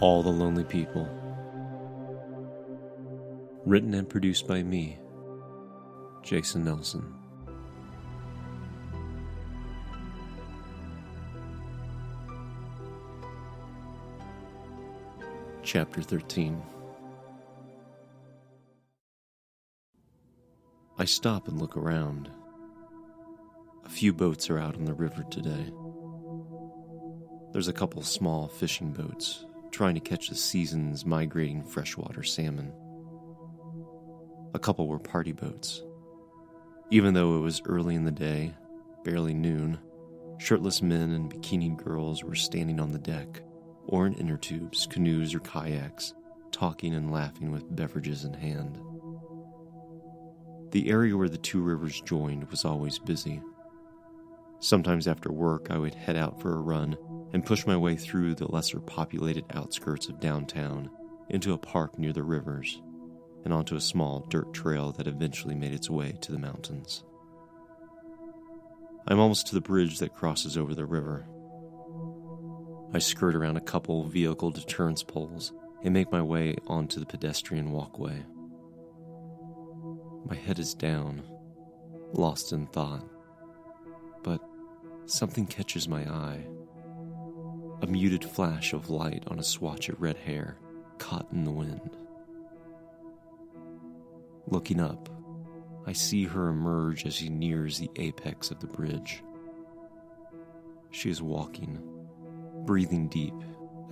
All the Lonely People. Written and produced by me, Jason Nelson. Chapter 13 I stop and look around. A few boats are out on the river today. There's a couple small fishing boats trying to catch the season's migrating freshwater salmon. A couple were party boats. Even though it was early in the day, barely noon, shirtless men and bikini girls were standing on the deck or in inner tubes, canoes, or kayaks, talking and laughing with beverages in hand. The area where the two rivers joined was always busy. Sometimes after work, I would head out for a run and push my way through the lesser populated outskirts of downtown into a park near the rivers and onto a small dirt trail that eventually made its way to the mountains. I'm almost to the bridge that crosses over the river. I skirt around a couple vehicle deterrence poles and make my way onto the pedestrian walkway. My head is down, lost in thought, but something catches my eye. A muted flash of light on a swatch of red hair caught in the wind. Looking up, I see her emerge as she nears the apex of the bridge. She is walking breathing deep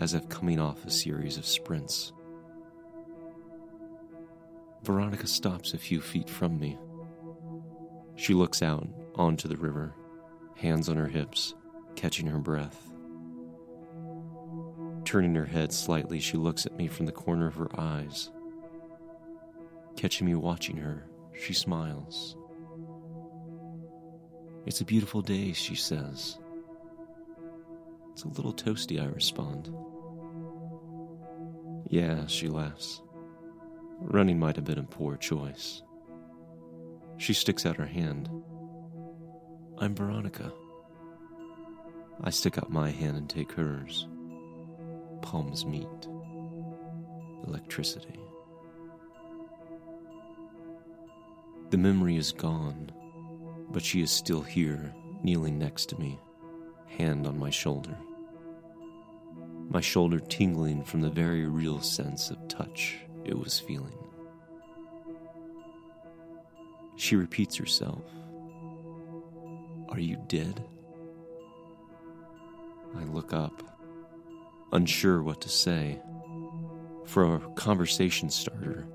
as if coming off a series of sprints. Veronica stops a few feet from me. She looks out onto the river, hands on her hips, catching her breath. Turning her head slightly, she looks at me from the corner of her eyes. Catching me watching her, she smiles. It's a beautiful day, she says. It's a little toasty, I respond. Yeah, she laughs. Running might have been a poor choice. She sticks out her hand. I'm Veronica. I stick out my hand and take hers. Palms meet. Electricity. The memory is gone, but she is still here, kneeling next to me, hand on my shoulder my shoulder tingling from the very real sense of touch it was feeling. She repeats herself Are you dead? I look up, unsure what to say. For a conversation starter,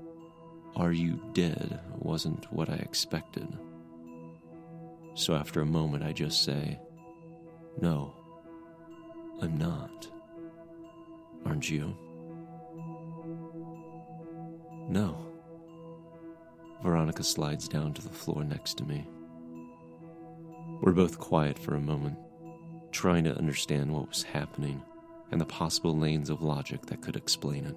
Are you dead wasn't what I expected. So after a moment, I just say, No, I'm not. Aren't you? No. Veronica slides down to the floor next to me. We're both quiet for a moment, trying to understand what was happening and the possible lanes of logic that could explain it.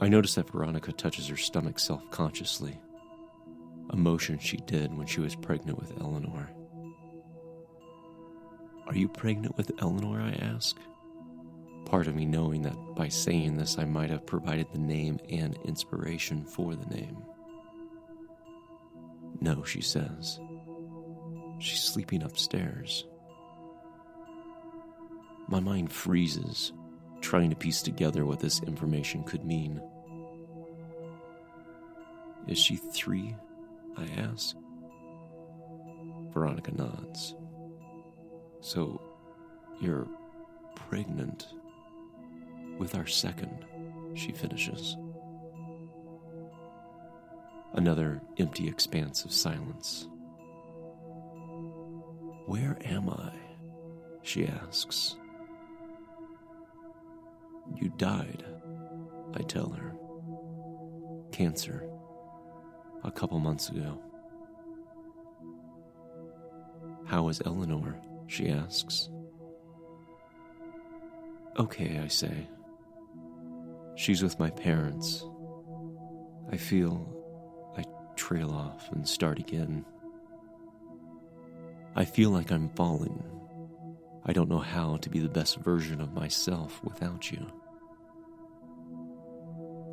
I notice that Veronica touches her stomach self consciously, a motion she did when she was pregnant with Eleanor. Are you pregnant with Eleanor? I ask. Part of me knowing that by saying this, I might have provided the name and inspiration for the name. No, she says. She's sleeping upstairs. My mind freezes, trying to piece together what this information could mean. Is she three? I ask. Veronica nods. So, you're pregnant with our second, she finishes. Another empty expanse of silence. Where am I? She asks. You died, I tell her. Cancer. A couple months ago. How is Eleanor? she asks. Okay, I say. She's with my parents. I feel I trail off and start again. I feel like I'm falling. I don't know how to be the best version of myself without you.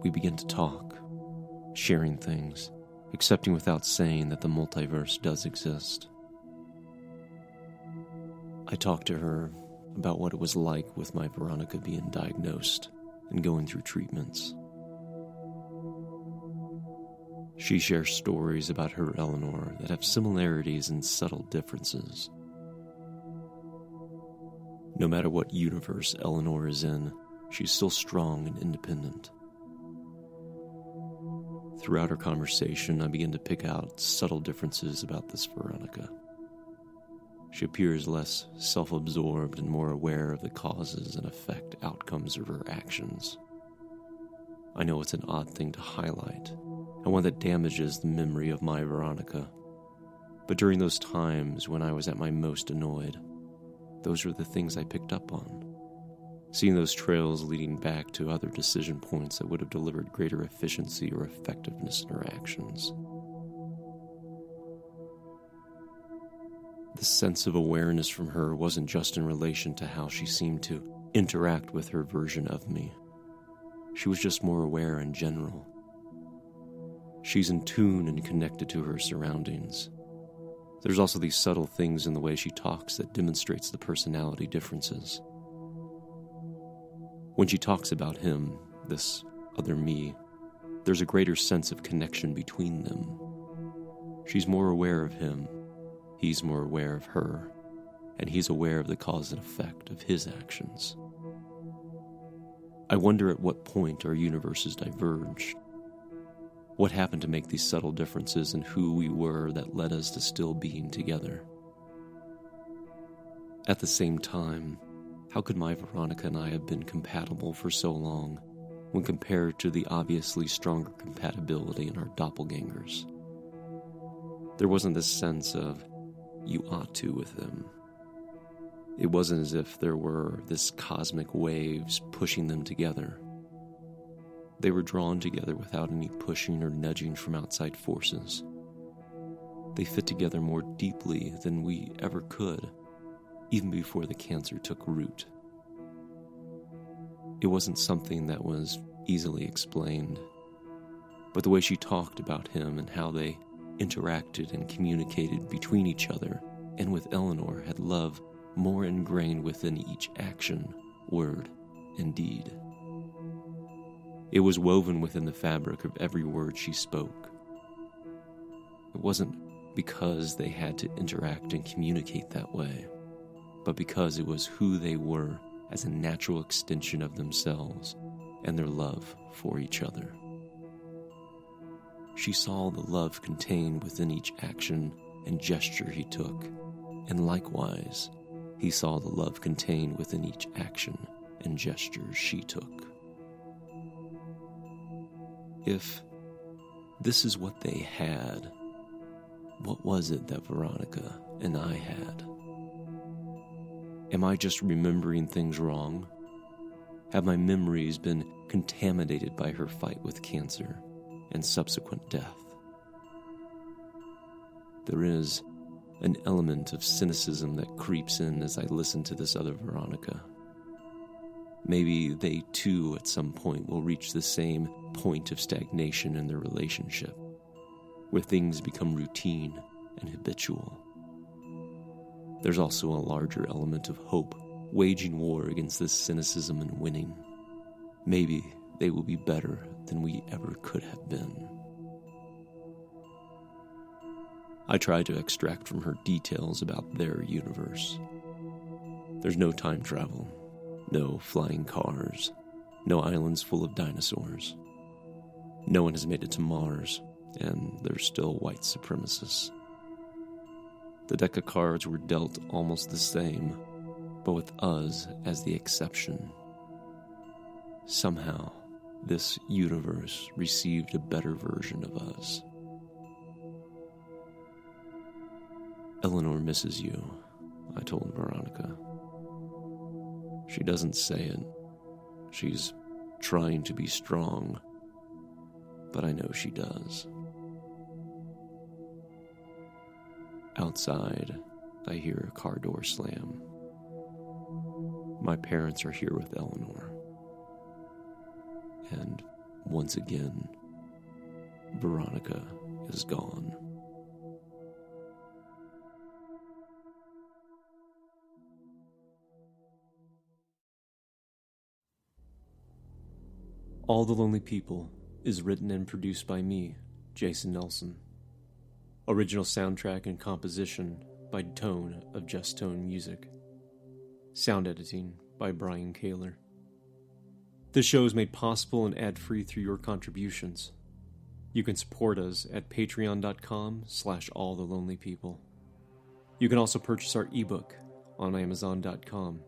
We begin to talk, sharing things, accepting without saying that the multiverse does exist. I talked to her about what it was like with my Veronica being diagnosed and going through treatments. She shares stories about her Eleanor that have similarities and subtle differences. No matter what universe Eleanor is in, she's still strong and independent. Throughout our conversation, I begin to pick out subtle differences about this Veronica. She appears less self absorbed and more aware of the causes and effect outcomes of her actions. I know it's an odd thing to highlight, and one that damages the memory of my Veronica. But during those times when I was at my most annoyed, those were the things I picked up on. Seeing those trails leading back to other decision points that would have delivered greater efficiency or effectiveness in her actions. The sense of awareness from her wasn't just in relation to how she seemed to interact with her version of me. She was just more aware in general. She's in tune and connected to her surroundings. There's also these subtle things in the way she talks that demonstrates the personality differences. When she talks about him, this other me, there's a greater sense of connection between them. She's more aware of him He's more aware of her, and he's aware of the cause and effect of his actions. I wonder at what point our universes diverged. What happened to make these subtle differences in who we were that led us to still being together? At the same time, how could my Veronica and I have been compatible for so long when compared to the obviously stronger compatibility in our doppelgangers? There wasn't this sense of you ought to with them. It wasn't as if there were this cosmic waves pushing them together. They were drawn together without any pushing or nudging from outside forces. They fit together more deeply than we ever could, even before the cancer took root. It wasn't something that was easily explained, but the way she talked about him and how they interacted and communicated between each other and with Eleanor had love more ingrained within each action, word, and deed. It was woven within the fabric of every word she spoke. It wasn't because they had to interact and communicate that way, but because it was who they were as a natural extension of themselves and their love for each other. She saw the love contained within each action and gesture he took, and likewise, he saw the love contained within each action and gesture she took. If this is what they had, what was it that Veronica and I had? Am I just remembering things wrong? Have my memories been contaminated by her fight with cancer? and subsequent death. There is an element of cynicism that creeps in as I listen to this other Veronica. Maybe they too, at some point, will reach the same point of stagnation in their relationship, where things become routine and habitual. There's also a larger element of hope, waging war against this cynicism and winning. Maybe they will be better than we ever could have been. I try to extract from her details about their universe. There's no time travel, no flying cars, no islands full of dinosaurs. No one has made it to Mars, and there's still white supremacists. The deck of cards were dealt almost the same, but with us as the exception. Somehow, this universe received a better version of us. Eleanor misses you, I told Veronica. She doesn't say it. She's trying to be strong, but I know she does. Outside, I hear a car door slam. my parents are here with Eleanor. And once again, Veronica is gone. All the Lonely People is written and produced by me, Jason Nelson. Original soundtrack and composition by Tone of Just Tone Music. Sound editing by Brian Kaler. This show is made possible and ad-free through your contributions. You can support us at patreon.com slash all the lonely people. You can also purchase our ebook on amazon.com,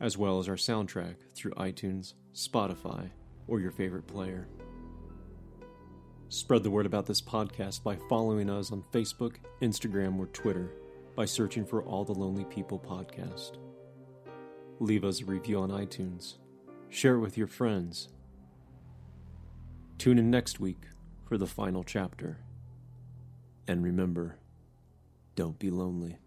as well as our soundtrack through iTunes, Spotify, or your favorite player. Spread the word about this podcast by following us on Facebook, Instagram, or Twitter by searching for All the Lonely People podcast. Leave us a review on iTunes. Share it with your friends. Tune in next week for the final chapter. And remember, don't be lonely.